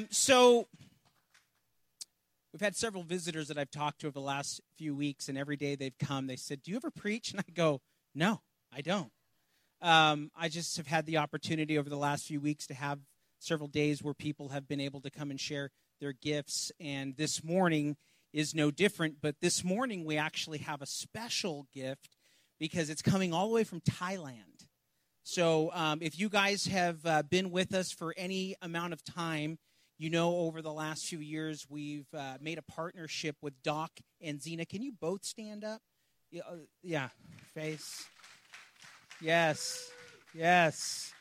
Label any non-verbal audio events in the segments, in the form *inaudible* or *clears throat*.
Um, so we've had several visitors that I've talked to over the last few weeks, and every day they've come, they said, "Do you ever preach?" And I go, "No, I don't." Um, I just have had the opportunity over the last few weeks to have several days where people have been able to come and share their gifts, and this morning is no different. But this morning we actually have a special gift because it's coming all the way from Thailand. So um, if you guys have uh, been with us for any amount of time, you know over the last few years we've uh, made a partnership with Doc and Zina. Can you both stand up? Yeah, uh, yeah. face. Yes, yes.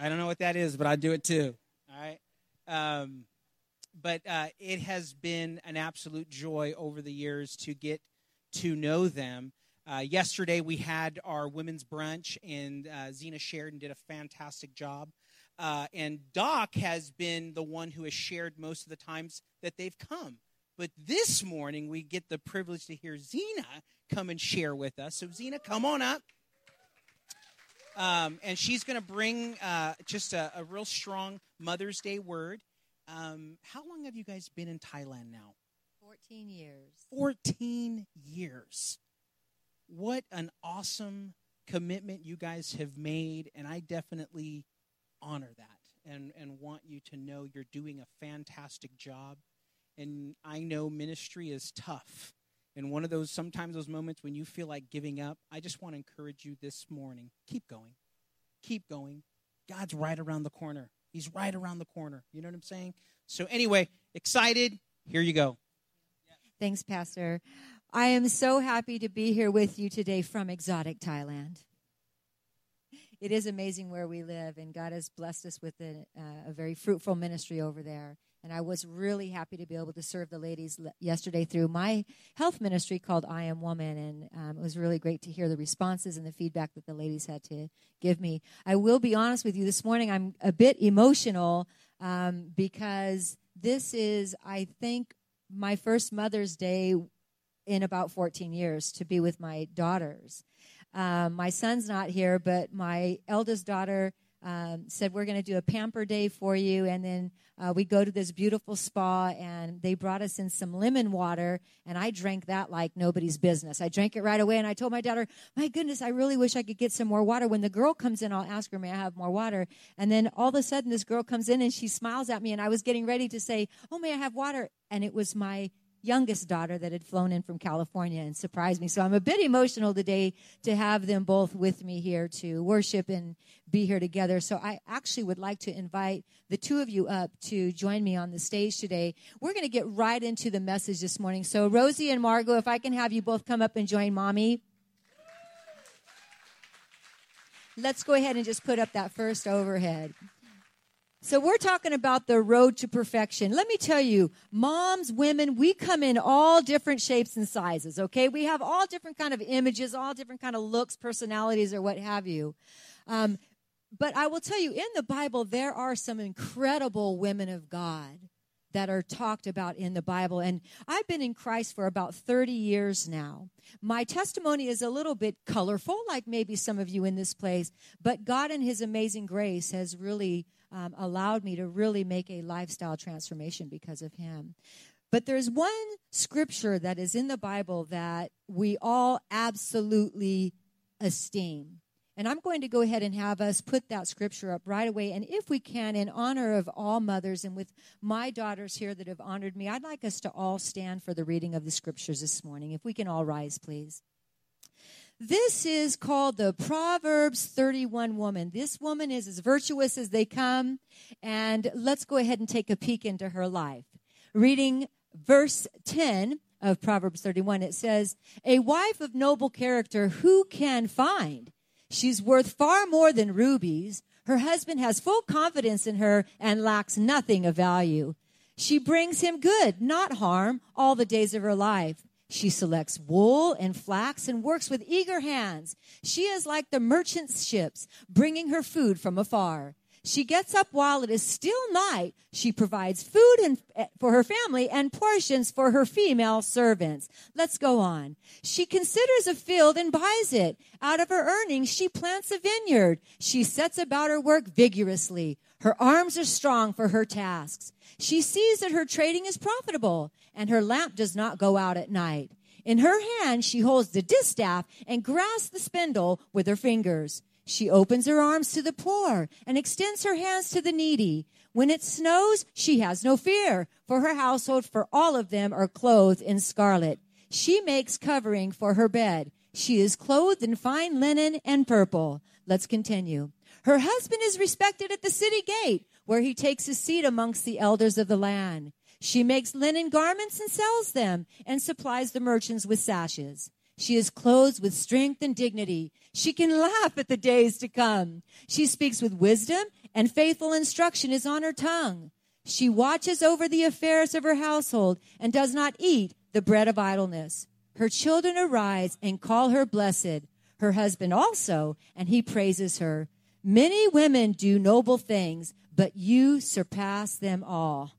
I don't know what that is, but I do it too. All right. Um, but uh, it has been an absolute joy over the years to get to know them. Uh, yesterday we had our women's brunch, and uh, Zina shared and did a fantastic job. Uh, and Doc has been the one who has shared most of the times that they've come. But this morning we get the privilege to hear Zina come and share with us. So Zina, come on up. Um, and she's going to bring uh, just a, a, real strong Mother's Day word. Um, how long have you guys been in Thailand now? 14 years. 14 years. What an awesome commitment you guys have made, and I definitely honor that and, and want you to know you're doing a fantastic job. And I know ministry is tough. And one of those, sometimes those moments when you feel like giving up, I just want to encourage you this morning keep going. Keep going. God's right around the corner. He's right around the corner. You know what I'm saying? So, anyway, excited. Here you go. Thanks, Pastor. I am so happy to be here with you today from exotic Thailand. It is amazing where we live, and God has blessed us with a, uh, a very fruitful ministry over there. And I was really happy to be able to serve the ladies yesterday through my health ministry called I Am Woman. And um, it was really great to hear the responses and the feedback that the ladies had to give me. I will be honest with you this morning, I'm a bit emotional um, because this is, I think, my first Mother's Day in about 14 years to be with my daughters. Um, my son's not here, but my eldest daughter um, said we're going to do a pamper day for you. And then uh, we go to this beautiful spa and they brought us in some lemon water and i drank that like nobody's business. I drank it right away and i told my daughter my goodness i really wish i could get some more water. When the girl comes in i'll ask her may i have more water? And then all of a sudden this girl comes in and she smiles at me and i was getting ready to say oh may i have water? And it was my youngest daughter that had flown in from California and surprised me. So I'm a bit emotional today to have them both with me here to worship and be here together. So I actually would like to invite the two of you up to join me on the stage today. We're going to get right into the message this morning. So Rosie and Margot, if I can have you both come up and join mommy. Let's go ahead and just put up that first overhead. So we're talking about the road to perfection. Let me tell you, moms, women, we come in all different shapes and sizes, okay? We have all different kind of images, all different kind of looks, personalities, or what have you. Um, but I will tell you, in the Bible, there are some incredible women of God that are talked about in the Bible. And I've been in Christ for about 30 years now. My testimony is a little bit colorful, like maybe some of you in this place, but God in His amazing grace has really um, allowed me to really make a lifestyle transformation because of him. But there's one scripture that is in the Bible that we all absolutely esteem. And I'm going to go ahead and have us put that scripture up right away. And if we can, in honor of all mothers and with my daughters here that have honored me, I'd like us to all stand for the reading of the scriptures this morning. If we can all rise, please. This is called the Proverbs 31 woman. This woman is as virtuous as they come. And let's go ahead and take a peek into her life. Reading verse 10 of Proverbs 31, it says, A wife of noble character, who can find? She's worth far more than rubies. Her husband has full confidence in her and lacks nothing of value. She brings him good, not harm, all the days of her life. She selects wool and flax and works with eager hands. She is like the merchant ships, bringing her food from afar. She gets up while it is still night. She provides food and, eh, for her family and portions for her female servants. Let's go on. She considers a field and buys it. Out of her earnings, she plants a vineyard. She sets about her work vigorously. Her arms are strong for her tasks. She sees that her trading is profitable and her lamp does not go out at night. In her hand, she holds the distaff and grasps the spindle with her fingers. She opens her arms to the poor and extends her hands to the needy. When it snows, she has no fear, for her household, for all of them, are clothed in scarlet. She makes covering for her bed. She is clothed in fine linen and purple. Let's continue. Her husband is respected at the city gate, where he takes his seat amongst the elders of the land. She makes linen garments and sells them, and supplies the merchants with sashes. She is clothed with strength and dignity. She can laugh at the days to come. She speaks with wisdom, and faithful instruction is on her tongue. She watches over the affairs of her household and does not eat the bread of idleness. Her children arise and call her blessed. Her husband also, and he praises her. Many women do noble things, but you surpass them all.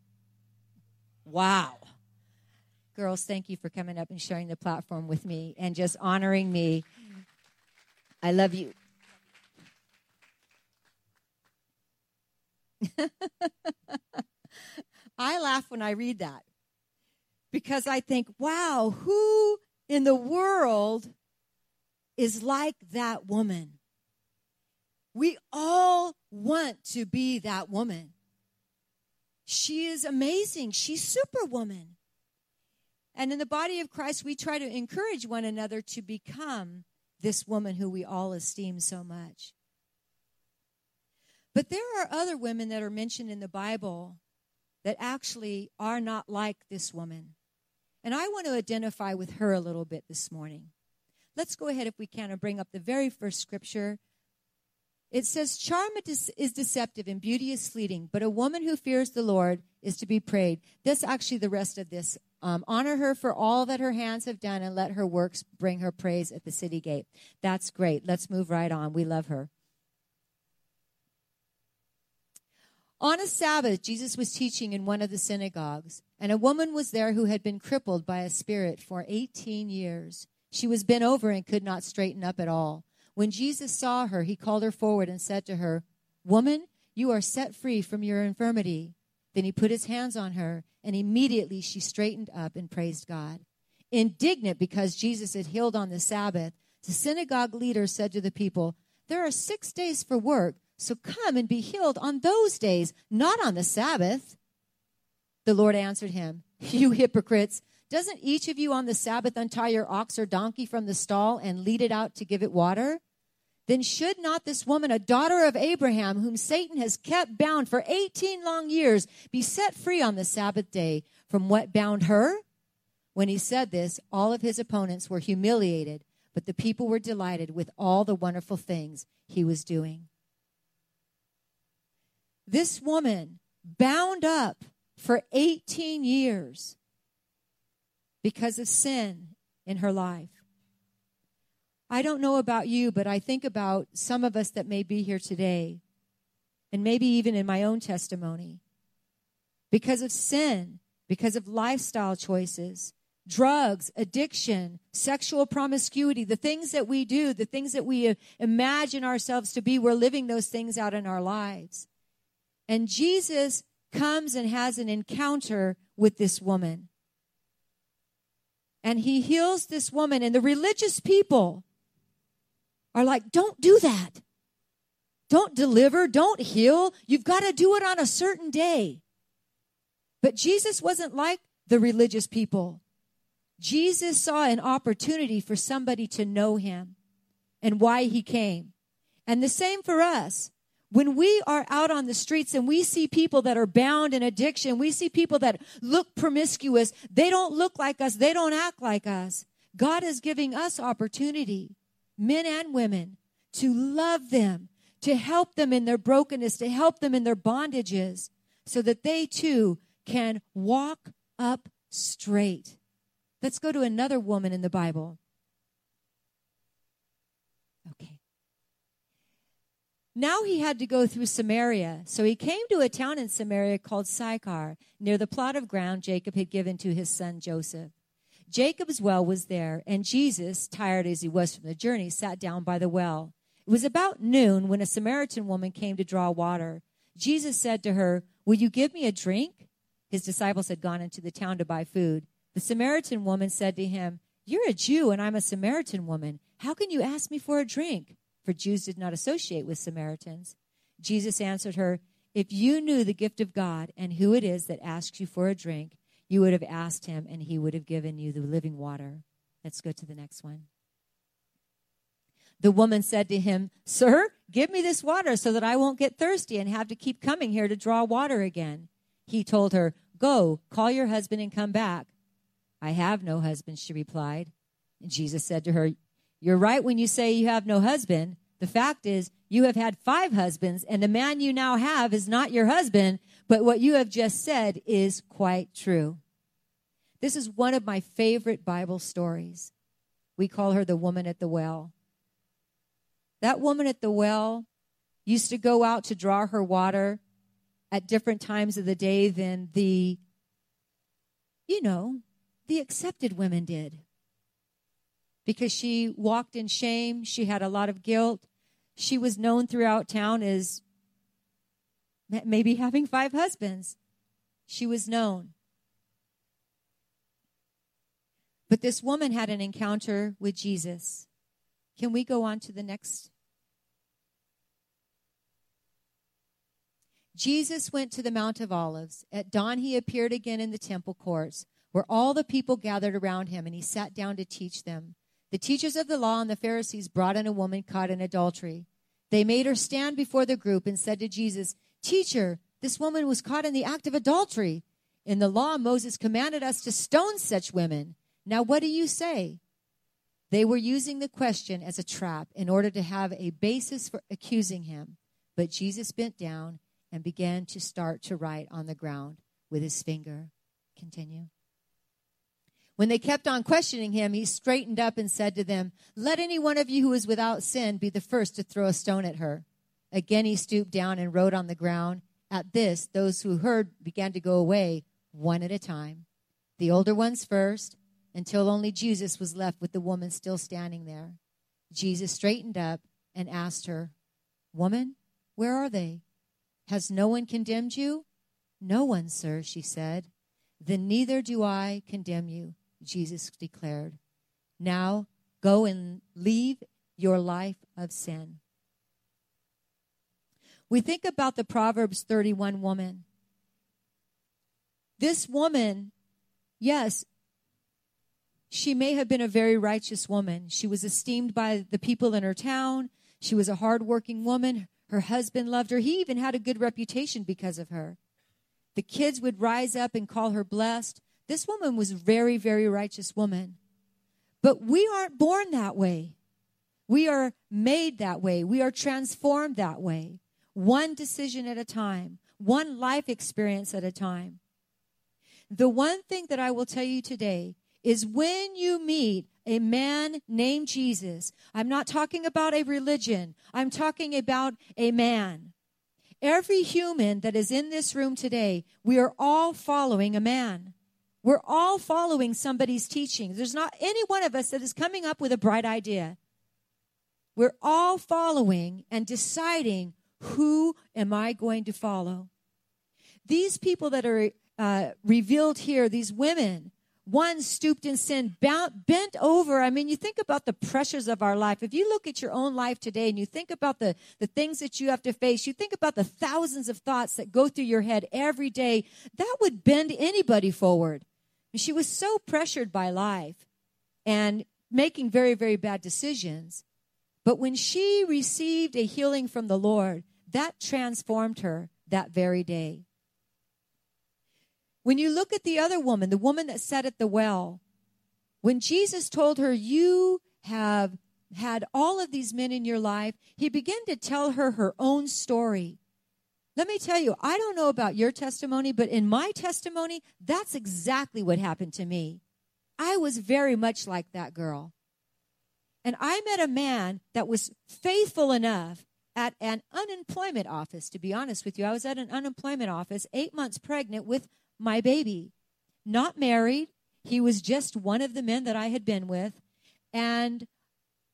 Wow. Girls, thank you for coming up and sharing the platform with me and just honoring me. I love you. *laughs* I laugh when I read that because I think, wow, who in the world is like that woman? We all want to be that woman. She is amazing. She's superwoman. And in the body of Christ, we try to encourage one another to become this woman who we all esteem so much. But there are other women that are mentioned in the Bible that actually are not like this woman. And I want to identify with her a little bit this morning. Let's go ahead, if we can, and bring up the very first scripture. It says, Charm is deceptive and beauty is fleeting, but a woman who fears the Lord is to be prayed. That's actually the rest of this um, honor her for all that her hands have done and let her works bring her praise at the city gate. That's great. Let's move right on. We love her. On a Sabbath, Jesus was teaching in one of the synagogues, and a woman was there who had been crippled by a spirit for 18 years. She was bent over and could not straighten up at all. When Jesus saw her, he called her forward and said to her, Woman, you are set free from your infirmity. Then he put his hands on her, and immediately she straightened up and praised God. Indignant because Jesus had healed on the Sabbath, the synagogue leader said to the people, There are six days for work, so come and be healed on those days, not on the Sabbath. The Lord answered him, *laughs* You hypocrites! Doesn't each of you on the Sabbath untie your ox or donkey from the stall and lead it out to give it water? Then should not this woman, a daughter of Abraham, whom Satan has kept bound for 18 long years, be set free on the Sabbath day from what bound her? When he said this, all of his opponents were humiliated, but the people were delighted with all the wonderful things he was doing. This woman, bound up for 18 years because of sin in her life, I don't know about you, but I think about some of us that may be here today, and maybe even in my own testimony. Because of sin, because of lifestyle choices, drugs, addiction, sexual promiscuity, the things that we do, the things that we uh, imagine ourselves to be, we're living those things out in our lives. And Jesus comes and has an encounter with this woman. And he heals this woman, and the religious people are like, don't do that. Don't deliver, don't heal. You've got to do it on a certain day. But Jesus wasn't like the religious people. Jesus saw an opportunity for somebody to know him and why he came. And the same for us. When we are out on the streets and we see people that are bound in addiction, we see people that look promiscuous, they don't look like us, they don't act like us. God is giving us opportunity men and women, to love them, to help them in their brokenness, to help them in their bondages, so that they too can walk up straight. Let's go to another woman in the Bible. Okay. Now he had to go through Samaria. So he came to a town in Samaria called Sychar, near the plot of ground Jacob had given to his son Joseph. Jacob's well was there, and Jesus, tired as he was from the journey, sat down by the well. It was about noon when a Samaritan woman came to draw water. Jesus said to her, Will you give me a drink? His disciples had gone into the town to buy food. The Samaritan woman said to him, You're a Jew, and I'm a Samaritan woman. How can you ask me for a drink? For Jews did not associate with Samaritans. Jesus answered her, If you knew the gift of God and who it is that asks you for a drink, you would have asked him, and he would have given you the living water. Let's go to the next one. The woman said to him, Sir, give me this water so that I won't get thirsty and have to keep coming here to draw water again. He told her, Go, call your husband and come back. I have no husband, she replied. And Jesus said to her, You're right when you say you have no husband. The fact is, you have had five husbands, and the man you now have is not your husband, but what you have just said is quite true. This is one of my favorite Bible stories. We call her the woman at the well. That woman at the well used to go out to draw her water at different times of the day than the, you know, the accepted women did. Because she walked in shame, she had a lot of guilt. She was known throughout town as maybe having five husbands. She was known. But this woman had an encounter with Jesus. Can we go on to the next? Jesus went to the Mount of Olives. At dawn, he appeared again in the temple courts, where all the people gathered around him, and he sat down to teach them. The teachers of the law and the Pharisees brought in a woman caught in adultery. They made her stand before the group and said to Jesus, Teacher, this woman was caught in the act of adultery. In the law, Moses commanded us to stone such women. Now, what do you say? They were using the question as a trap in order to have a basis for accusing him. But Jesus bent down and began to start to write on the ground with his finger. Continue. When they kept on questioning him, he straightened up and said to them, Let any one of you who is without sin be the first to throw a stone at her. Again he stooped down and wrote on the ground. At this, those who heard began to go away, one at a time. The older ones first, until only Jesus was left with the woman still standing there. Jesus straightened up and asked her, Woman, where are they? Has no one condemned you? No one, sir, she said. Then neither do I condemn you, Jesus declared. Now go and leave your life of sin. We think about the Proverbs 31 woman. This woman, yes, she may have been a very righteous woman. She was esteemed by the people in her town. She was a hardworking woman. Her husband loved her. He even had a good reputation because of her. The kids would rise up and call her blessed. This woman was a very, very righteous woman. But we aren't born that way. We are made that way. We are transformed that way. One decision at a time, one life experience at a time. The one thing that I will tell you today is when you meet a man named Jesus. I'm not talking about a religion. I'm talking about a man. Every human that is in this room today, we are all following a man. We're all following somebody's teaching. There's not any one of us that is coming up with a bright idea. We're all following and deciding who am I going to follow. These people that are uh, revealed here, these women, one stooped in sin, bent over. I mean, you think about the pressures of our life. If you look at your own life today and you think about the, the things that you have to face, you think about the thousands of thoughts that go through your head every day, that would bend anybody forward. And she was so pressured by life and making very, very bad decisions. But when she received a healing from the Lord, that transformed her that very day. When you look at the other woman, the woman that sat at the well, when Jesus told her, You have had all of these men in your life, he began to tell her her own story. Let me tell you, I don't know about your testimony, but in my testimony, that's exactly what happened to me. I was very much like that girl. And I met a man that was faithful enough at an unemployment office, to be honest with you. I was at an unemployment office, eight months pregnant with my baby, not married. He was just one of the men that I had been with. And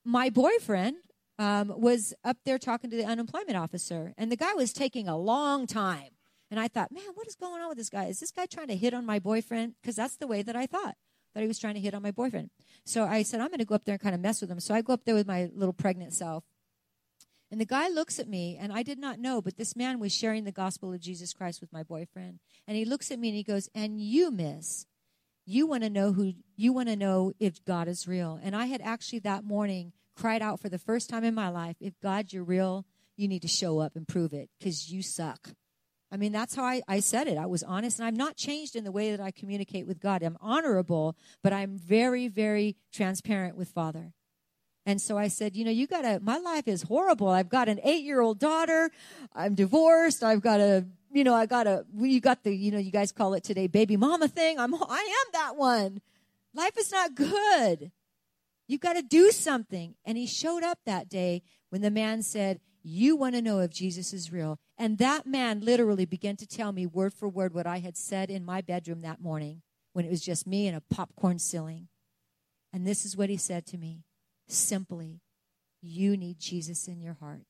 my boyfriend um, was up there talking to the unemployment officer, and the guy was taking a long time. And I thought, man, what is going on with this guy? Is this guy trying to hit on my boyfriend? Because that's the way that I thought that he was trying to hit on my boyfriend. So I said, I'm going to go up there and kind of mess with him. So I go up there with my little pregnant self. And the guy looks at me, and I did not know, but this man was sharing the gospel of Jesus Christ with my boyfriend. And he looks at me and he goes, And you, miss, you want to know who, you want to know if God is real. And I had actually that morning cried out for the first time in my life, If God, you're real, you need to show up and prove it because you suck. I mean, that's how I, I said it. I was honest, and I'm not changed in the way that I communicate with God. I'm honorable, but I'm very, very transparent with Father. And so I said, you know, you gotta, my life is horrible. I've got an eight year old daughter. I'm divorced. I've got a, you know, I got a, you got the, you know, you guys call it today baby mama thing. I'm, I am that one. Life is not good. You got to do something. And he showed up that day when the man said, you want to know if Jesus is real. And that man literally began to tell me word for word what I had said in my bedroom that morning when it was just me and a popcorn ceiling. And this is what he said to me simply, you need Jesus in your heart.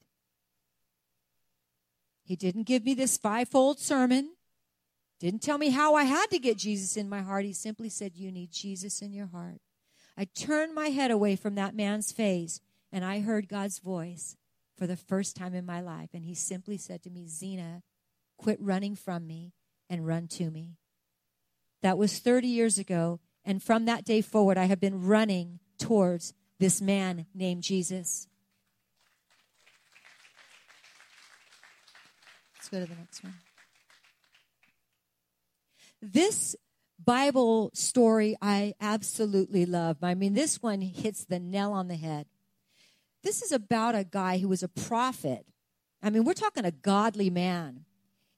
He didn't give me this fivefold sermon, didn't tell me how I had to get Jesus in my heart. He simply said, You need Jesus in your heart. I turned my head away from that man's face and I heard God's voice for the first time in my life. And he simply said to me, Zina, quit running from me and run to me. That was 30 years ago. And from that day forward, I have been running towards this man named Jesus. Let's go to the next one. This Bible story I absolutely love. I mean, this one hits the nail on the head. This is about a guy who was a prophet. I mean, we're talking a godly man.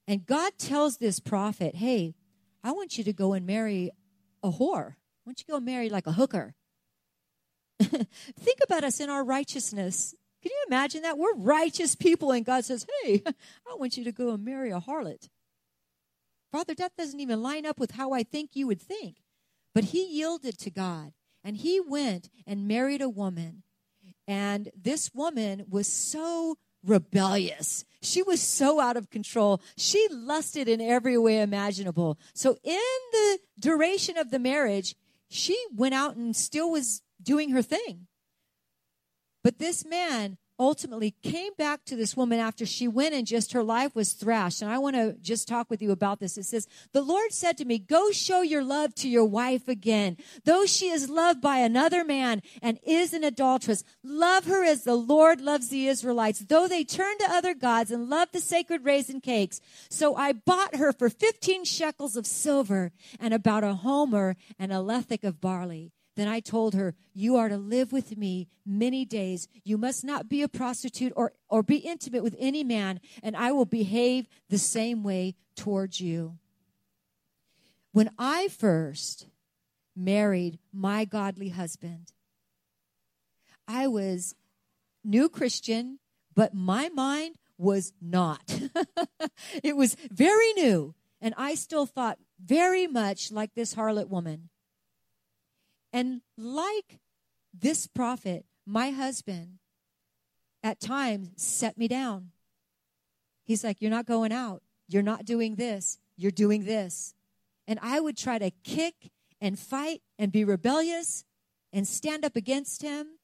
And God tells this prophet, hey, I want you to go and marry a whore. I want you to go marry like a hooker. *laughs* Think about us in our righteousness. Can you imagine that? We're righteous people, and God says, hey, *laughs* I want you to go and marry a harlot. Father, that doesn't even line up with how I think you would think. But he yielded to God, and he went and married a woman and this woman was so rebellious. She was so out of control. She lusted in every way imaginable. So, in the duration of the marriage, she went out and still was doing her thing. But this man ultimately came back to this woman after she went and just her life was thrashed. And I want to just talk with you about this. It says, The Lord said to me, Go show your love to your wife again. Though she is loved by another man and is an adulteress, love her as the Lord loves the Israelites, though they turn to other gods and love the sacred raisin cakes. So I bought her for 15 shekels of silver and about a homer and a lethek of barley. Then I told her, You are to live with me many days. You must not be a prostitute or, or be intimate with any man, and I will behave the same way towards you. When I first married my godly husband, I was new Christian, but my mind was not. *laughs* it was very new, and I still thought very much like this harlot woman. And like this prophet, my husband at times set me down. He's like, You're not going out. You're not doing this. You're doing this. And I would try to kick and fight and be rebellious and stand up against him.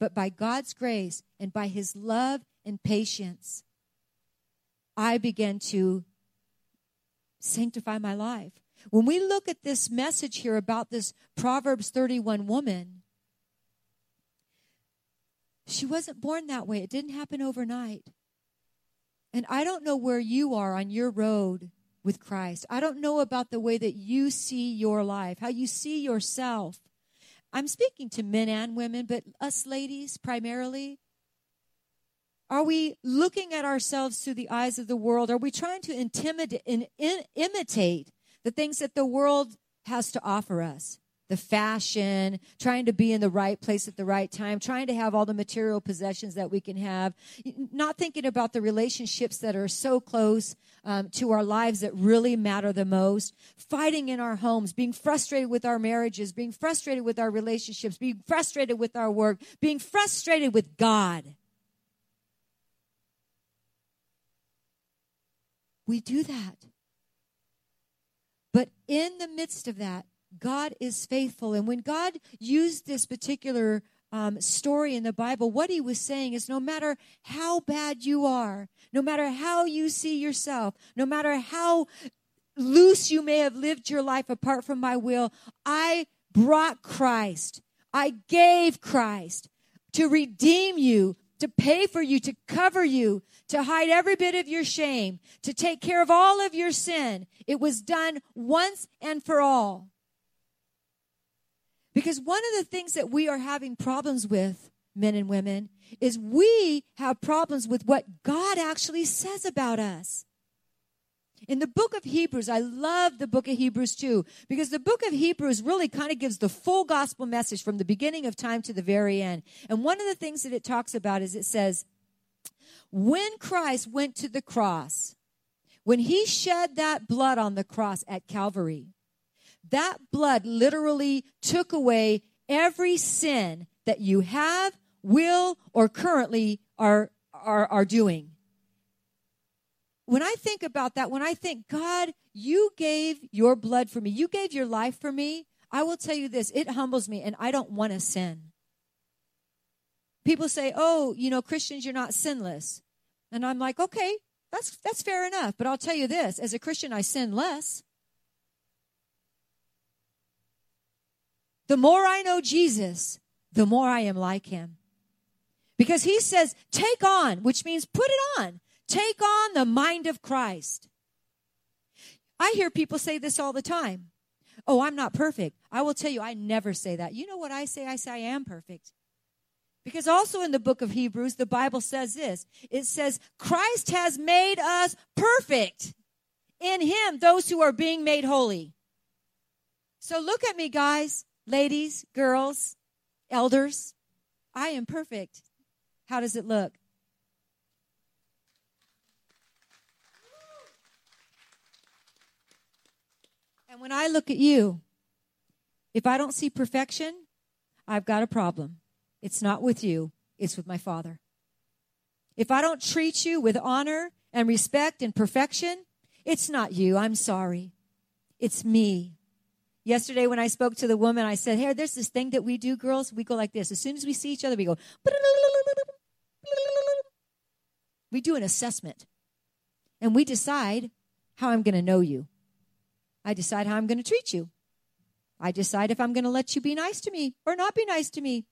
But by God's grace and by his love and patience, I began to sanctify my life. When we look at this message here about this Proverbs 31 woman, she wasn't born that way. It didn't happen overnight. And I don't know where you are on your road with Christ. I don't know about the way that you see your life, how you see yourself. I'm speaking to men and women, but us ladies primarily. Are we looking at ourselves through the eyes of the world? Are we trying to intimidate and in, imitate the things that the world has to offer us. the fashion, trying to be in the right place at the right time, trying to have all the material possessions that we can have, not thinking about the relationships that are so close um, to our lives that really matter the most, fighting in our homes, being frustrated with our marriages, being frustrated with our relationships, being frustrated with our work, being frustrated with God. We do that. But in the midst of that, God is faithful. And when God used this particular um, story in the Bible, what he was saying is no matter how bad you are, no matter how you see yourself, no matter how loose you may have lived your life apart from my will, I brought Christ. I gave Christ to redeem you, to pay for you, to cover you, to hide every bit of your shame, to take care of all of your sin. It was done once and for all. Because one of the things that we are having problems with, men and women, is we have problems with what God actually says about us. In the book of Hebrews, I love the book of Hebrews too, because the book of Hebrews really kind of gives the full gospel message from the beginning of time to the very end. And one of the things that it talks about is it says, when Christ went to the cross, when he shed that blood on the cross at Calvary, that blood literally took away every sin that you have, will, or currently are, are, are doing. When I think about that, when I think, God, you gave your blood for me, you gave your life for me, I will tell you this it humbles me, and I don't want to sin. People say, oh, you know, Christians, you're not sinless. And I'm like, okay, that's, that's fair enough. But I'll tell you this as a Christian, I sin less. The more I know Jesus, the more I am like him. Because he says, take on, which means put it on. Take on the mind of Christ. I hear people say this all the time. Oh, I'm not perfect. I will tell you, I never say that. You know what I say? I say I am perfect. Because also in the book of Hebrews, the Bible says this it says, Christ has made us perfect. In him, those who are being made holy. So look at me, guys ladies, girls, elders, I am perfect. How does it look? And when I look at you, if I don't see perfection, I've got a problem. It's not with you, it's with my Father. If I don't treat you with honor and respect and perfection, it's not you. I'm sorry. It's me. Yesterday, when I spoke to the woman, I said, Hey, there's this thing that we do, girls. We go like this. As soon as we see each other, we go, we do an assessment. And we decide how I'm going to know you. I decide how I'm going to treat you. I decide if I'm going to let you be nice to me or not be nice to me.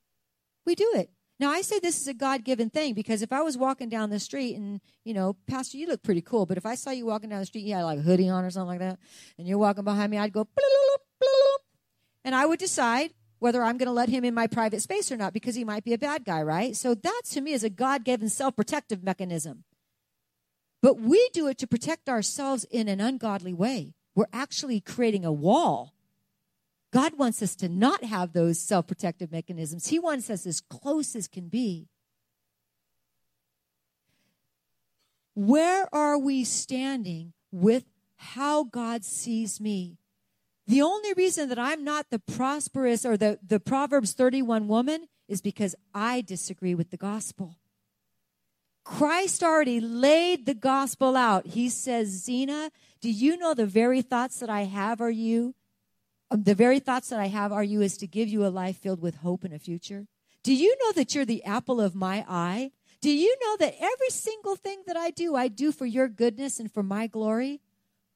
We do it. Now, I say this is a God given thing because if I was walking down the street and, you know, Pastor, you look pretty cool, but if I saw you walking down the street, you had like a hoodie on or something like that, and you're walking behind me, I'd go, and I would decide whether I'm going to let him in my private space or not because he might be a bad guy, right? So that to me is a God given self protective mechanism. But we do it to protect ourselves in an ungodly way. We're actually creating a wall. God wants us to not have those self protective mechanisms. He wants us as close as can be. Where are we standing with how God sees me? The only reason that I'm not the prosperous or the, the Proverbs 31 woman is because I disagree with the gospel. Christ already laid the gospel out. He says, Zina, do you know the very thoughts that I have are you? Um, the very thoughts that I have are you is to give you a life filled with hope and a future. Do you know that you're the apple of my eye? Do you know that every single thing that I do, I do for your goodness and for my glory?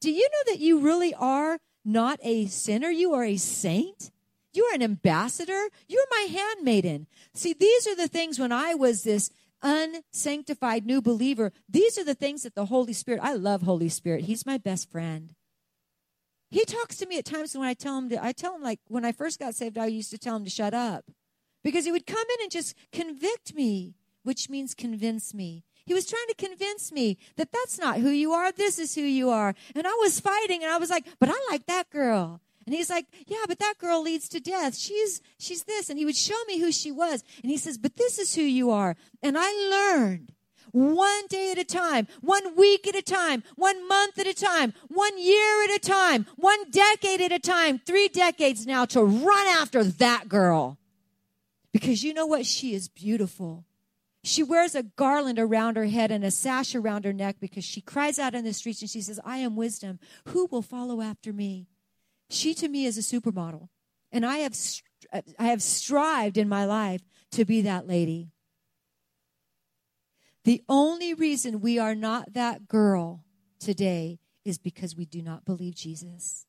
Do you know that you really are not a sinner. You are a saint. You are an ambassador. You're my handmaiden. See, these are the things when I was this unsanctified new believer, these are the things that the Holy Spirit, I love Holy Spirit. He's my best friend. He talks to me at times when I tell him to, I tell him like when I first got saved, I used to tell him to shut up because he would come in and just convict me, which means convince me. He was trying to convince me that that's not who you are. This is who you are. And I was fighting and I was like, but I like that girl. And he's like, yeah, but that girl leads to death. She's, she's this. And he would show me who she was. And he says, but this is who you are. And I learned one day at a time, one week at a time, one month at a time, one year at a time, one decade at a time, three decades now to run after that girl. Because you know what? She is beautiful. She wears a garland around her head and a sash around her neck because she cries out in the streets and she says, I am wisdom. Who will follow after me? She to me is a supermodel. And I have, uh, I have strived in my life to be that lady. The only reason we are not that girl today is because we do not believe Jesus.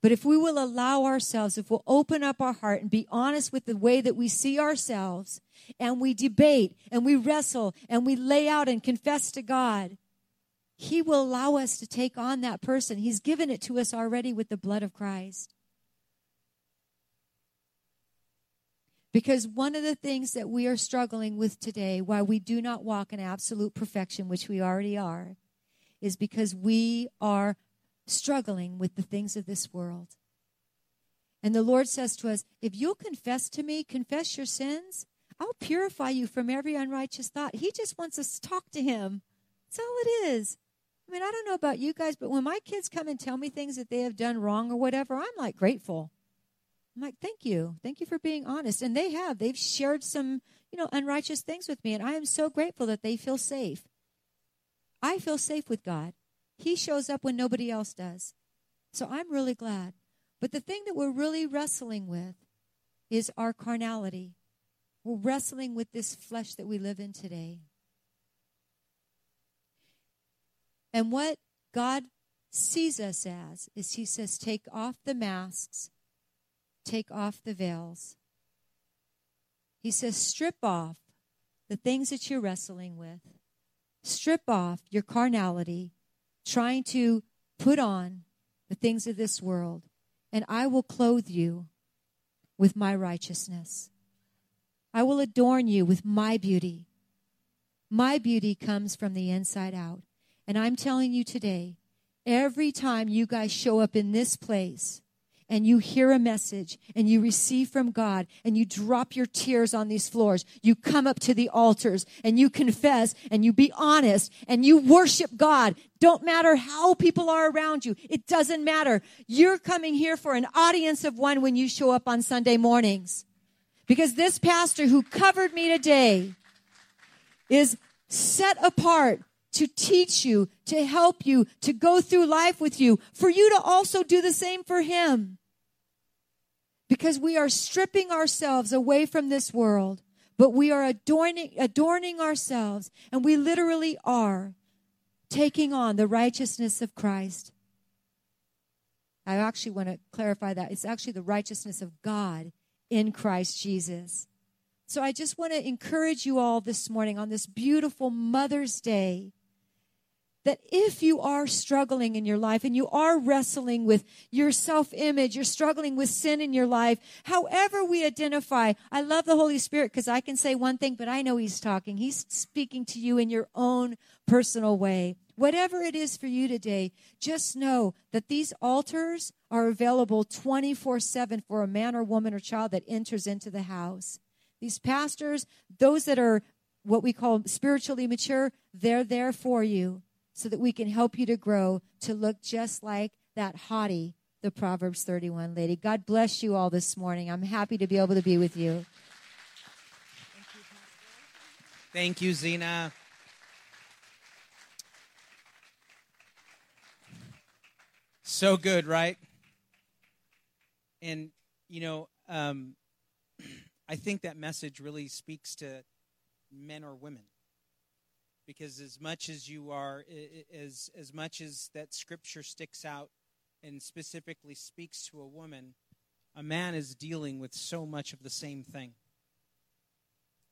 But if we will allow ourselves, if we'll open up our heart and be honest with the way that we see ourselves, and we debate and we wrestle and we lay out and confess to God, He will allow us to take on that person. He's given it to us already with the blood of Christ. Because one of the things that we are struggling with today, why we do not walk in absolute perfection, which we already are, is because we are struggling with the things of this world. And the Lord says to us, if you'll confess to me, confess your sins, I'll purify you from every unrighteous thought. He just wants us to talk to Him. That's all it is. I mean, I don't know about you guys, but when my kids come and tell me things that they have done wrong or whatever, I'm like grateful. I'm like, thank you. Thank you for being honest. And they have. They've shared some, you know, unrighteous things with me. And I am so grateful that they feel safe. I feel safe with God. He shows up when nobody else does. So I'm really glad. But the thing that we're really wrestling with is our carnality. We're wrestling with this flesh that we live in today. And what God sees us as is He says, take off the masks, take off the veils. He says, strip off the things that you're wrestling with, strip off your carnality, trying to put on the things of this world, and I will clothe you with my righteousness. I will adorn you with my beauty. My beauty comes from the inside out. And I'm telling you today, every time you guys show up in this place, and you hear a message and you receive from God and you drop your tears on these floors, you come up to the altars and you confess and you be honest and you worship God. Don't matter how people are around you. It doesn't matter. You're coming here for an audience of one when you show up on Sunday mornings. Because this pastor who covered me today is set apart to teach you, to help you, to go through life with you, for you to also do the same for him because we are stripping ourselves away from this world, but we are adorning, adorning ourselves, and we literally are taking on the righteousness of Christ. I actually want to clarify that. It's actually the righteousness of God in Christ Jesus. So I just want to encourage you all this morning on this beautiful Mother's Day that if you are struggling in your life and you are wrestling with your self image, you're struggling with sin in your life, however we identify, I love the Holy Spirit because I can say one thing, but I know He's talking. He's speaking to you in your own personal way. Whatever it is for you today, just know that these altars are available 24 7 for a man or woman or child that enters into the house. These pastors, those that are what we call spiritually mature, they're there for you so that we can help you to grow to look just like that haughty, the Proverbs 31 lady. God bless you all this morning. I'm happy to be able to be with you. Thank you, Pastor. Thank you, Zina. So good, right? And, you know, um, *clears throat* I think that message really speaks to men or women because as much as you are as as much as that scripture sticks out and specifically speaks to a woman a man is dealing with so much of the same thing.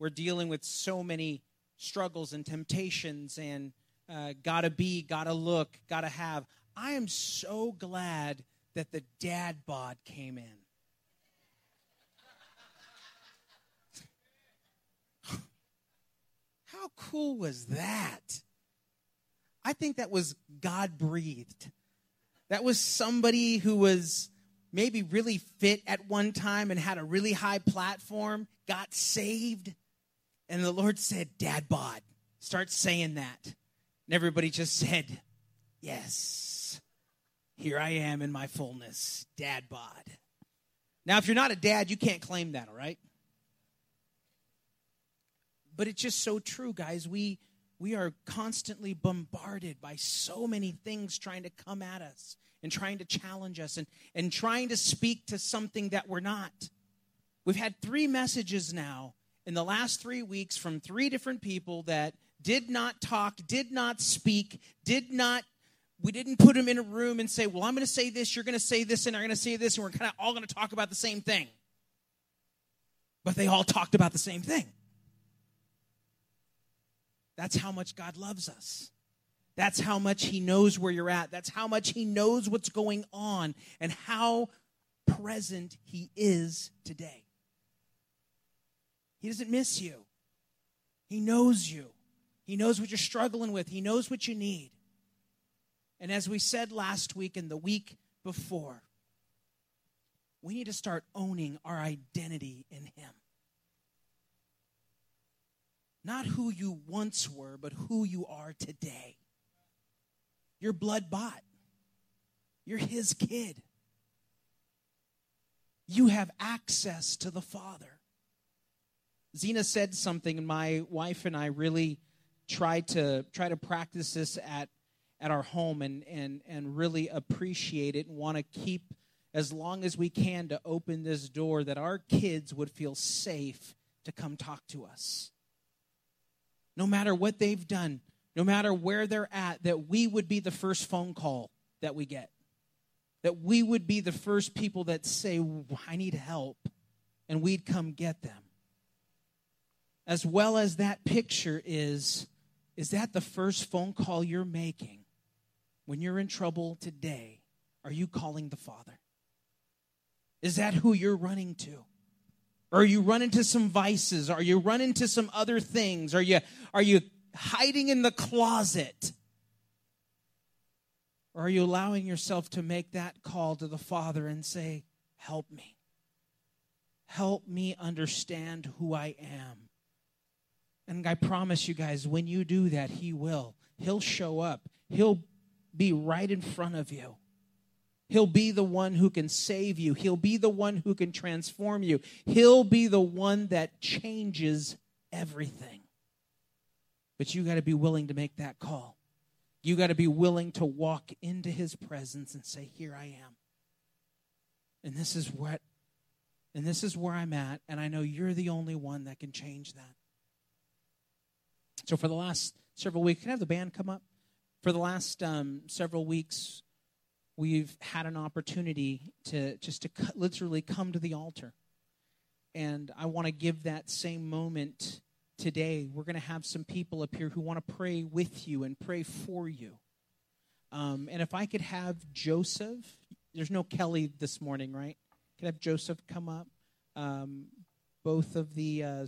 We're dealing with so many struggles and temptations and uh, gotta be gotta look gotta have. I am so glad that the dad bod came in How cool was that? I think that was God breathed. That was somebody who was maybe really fit at one time and had a really high platform got saved. And the Lord said, Dad bod. Start saying that. And everybody just said, Yes, here I am in my fullness, dad bod. Now, if you're not a dad, you can't claim that, all right? But it's just so true, guys. We we are constantly bombarded by so many things trying to come at us and trying to challenge us and, and trying to speak to something that we're not. We've had three messages now in the last three weeks from three different people that did not talk, did not speak, did not, we didn't put them in a room and say, well, I'm going to say this, you're going to say this, and I'm going to say this, and we're kind of all going to talk about the same thing. But they all talked about the same thing. That's how much God loves us. That's how much He knows where you're at. That's how much He knows what's going on and how present He is today. He doesn't miss you, He knows you. He knows what you're struggling with, He knows what you need. And as we said last week and the week before, we need to start owning our identity in Him. Not who you once were, but who you are today. You're blood bought. You're his kid. You have access to the Father. Zina said something, and my wife and I really tried to try to practice this at at our home and and and really appreciate it and want to keep as long as we can to open this door that our kids would feel safe to come talk to us no matter what they've done, no matter where they're at, that we would be the first phone call that we get. That we would be the first people that say, I need help, and we'd come get them. As well as that picture is, is that the first phone call you're making when you're in trouble today? Are you calling the Father? Is that who you're running to? Or you run into some vices? Are you run into some other things? Are you are you hiding in the closet? Or are you allowing yourself to make that call to the Father and say, Help me? Help me understand who I am. And I promise you guys, when you do that, He will. He'll show up, He'll be right in front of you. He'll be the one who can save you. He'll be the one who can transform you. He'll be the one that changes everything. But you got to be willing to make that call. You got to be willing to walk into his presence and say, "Here I am." And this is what and this is where I'm at, and I know you're the only one that can change that. So for the last several weeks, can I have the band come up? For the last um, several weeks, we've had an opportunity to just to literally come to the altar. And I want to give that same moment today. We're going to have some people up here who want to pray with you and pray for you. Um, and if I could have Joseph, there's no Kelly this morning, right? Could I have Joseph come up? Um, both of the uh,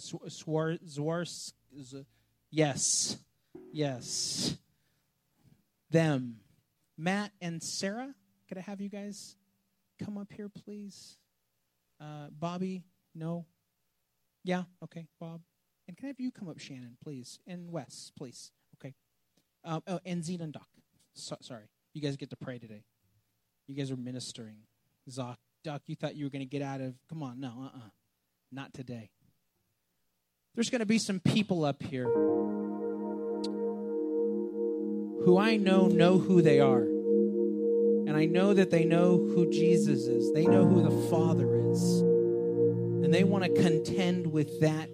yes, yes, them. Matt and Sarah, could I have you guys come up here, please? Uh, Bobby, no? Yeah, okay, Bob. And can I have you come up, Shannon, please? And Wes, please. Okay. Uh, oh, and Zina and Doc. So, sorry. You guys get to pray today. You guys are ministering. Zoc, Doc, you thought you were going to get out of. Come on, no, uh uh-uh. uh. Not today. There's going to be some people up here who I know know who they are. And I know that they know who Jesus is. They know who the Father is. And they want to contend with that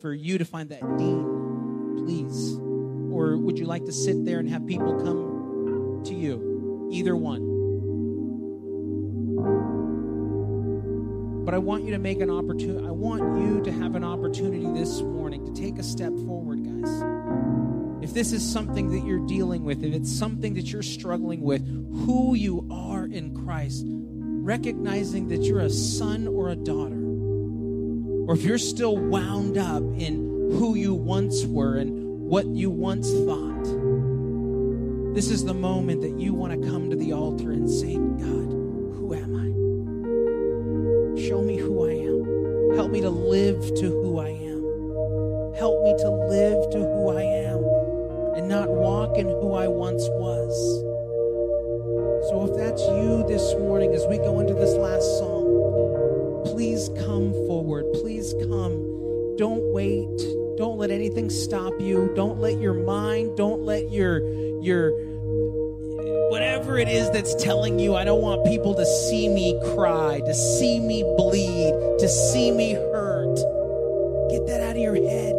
for you to find that Dean, please. Or would you like to sit there and have people come to you? Either one. But I want you to make an opportunity. I want you to have an opportunity this morning to take a step forward, guys if this is something that you're dealing with, if it's something that you're struggling with, who you are in Christ, recognizing that you're a son or a daughter, or if you're still wound up in who you once were and what you once thought, this is the moment that you want to come to the altar and say, God, who am I? Show me who I am. Help me to live to let anything stop you. Don't let your mind, don't let your your whatever it is that's telling you, I don't want people to see me cry, to see me bleed, to see me hurt. Get that out of your head.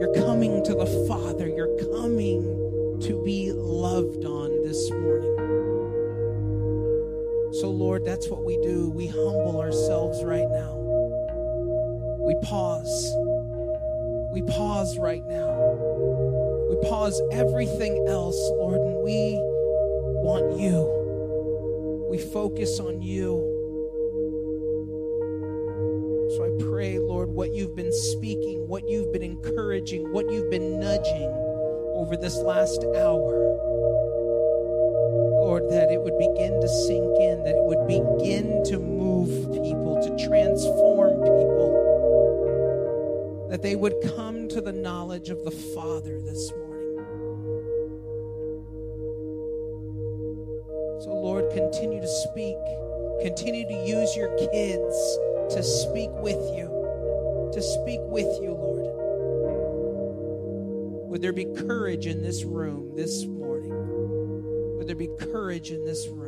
You're coming to the Father. You're coming to be loved on this morning. So, Lord, that's what we do. We humble ourselves right now. We pause. We pause right now. We pause everything else, Lord, and we want you. We focus on you. So I pray, Lord, what you've been speaking, what you've been encouraging, what you've been nudging over this last hour, Lord, that it would begin to sink in, that it would begin to move people, to transform people, that they would come to the knowledge of the Father this morning. So, Lord, continue to speak. Continue to use your kids to speak with you, to speak with you, Lord. Would there be courage in this room this morning? Would there be courage in this room?